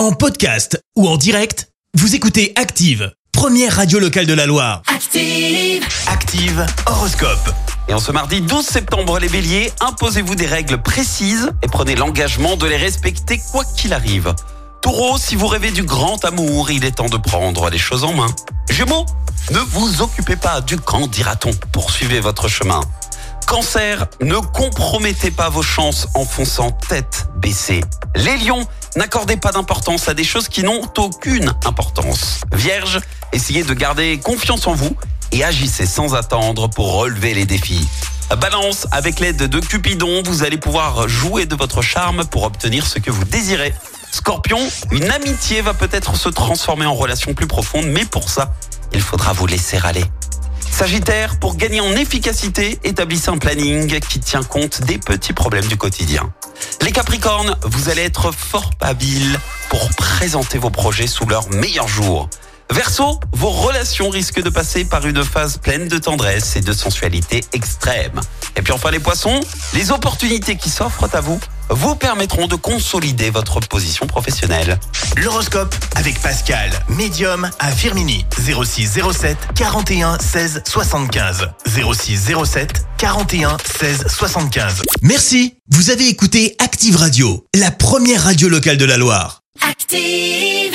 En podcast ou en direct, vous écoutez Active, première radio locale de la Loire. Active. Active Horoscope. Et en ce mardi 12 septembre, les béliers, imposez-vous des règles précises et prenez l'engagement de les respecter quoi qu'il arrive. Taureau, si vous rêvez du grand amour, il est temps de prendre les choses en main. Gémeaux, ne vous occupez pas du quand dira-t-on, poursuivez votre chemin. Cancer, ne compromettez pas vos chances en fonçant tête baissée. Les lions, n'accordez pas d'importance à des choses qui n'ont aucune importance. Vierge, essayez de garder confiance en vous et agissez sans attendre pour relever les défis. Balance, avec l'aide de Cupidon, vous allez pouvoir jouer de votre charme pour obtenir ce que vous désirez. Scorpion, une amitié va peut-être se transformer en relation plus profonde, mais pour ça, il faudra vous laisser aller. Sagittaire, pour gagner en efficacité, établissez un planning qui tient compte des petits problèmes du quotidien. Les Capricornes, vous allez être fort habiles pour présenter vos projets sous leur meilleur jour. Verseau, vos relations risquent de passer par une phase pleine de tendresse et de sensualité extrême. Et puis enfin les poissons, les opportunités qui s'offrent à vous vous permettront de consolider votre position professionnelle. L'horoscope avec Pascal, médium à Firmini. 06 07 41 16 75. 06 07 41 16 75. Merci. Vous avez écouté Active Radio, la première radio locale de la Loire. Active.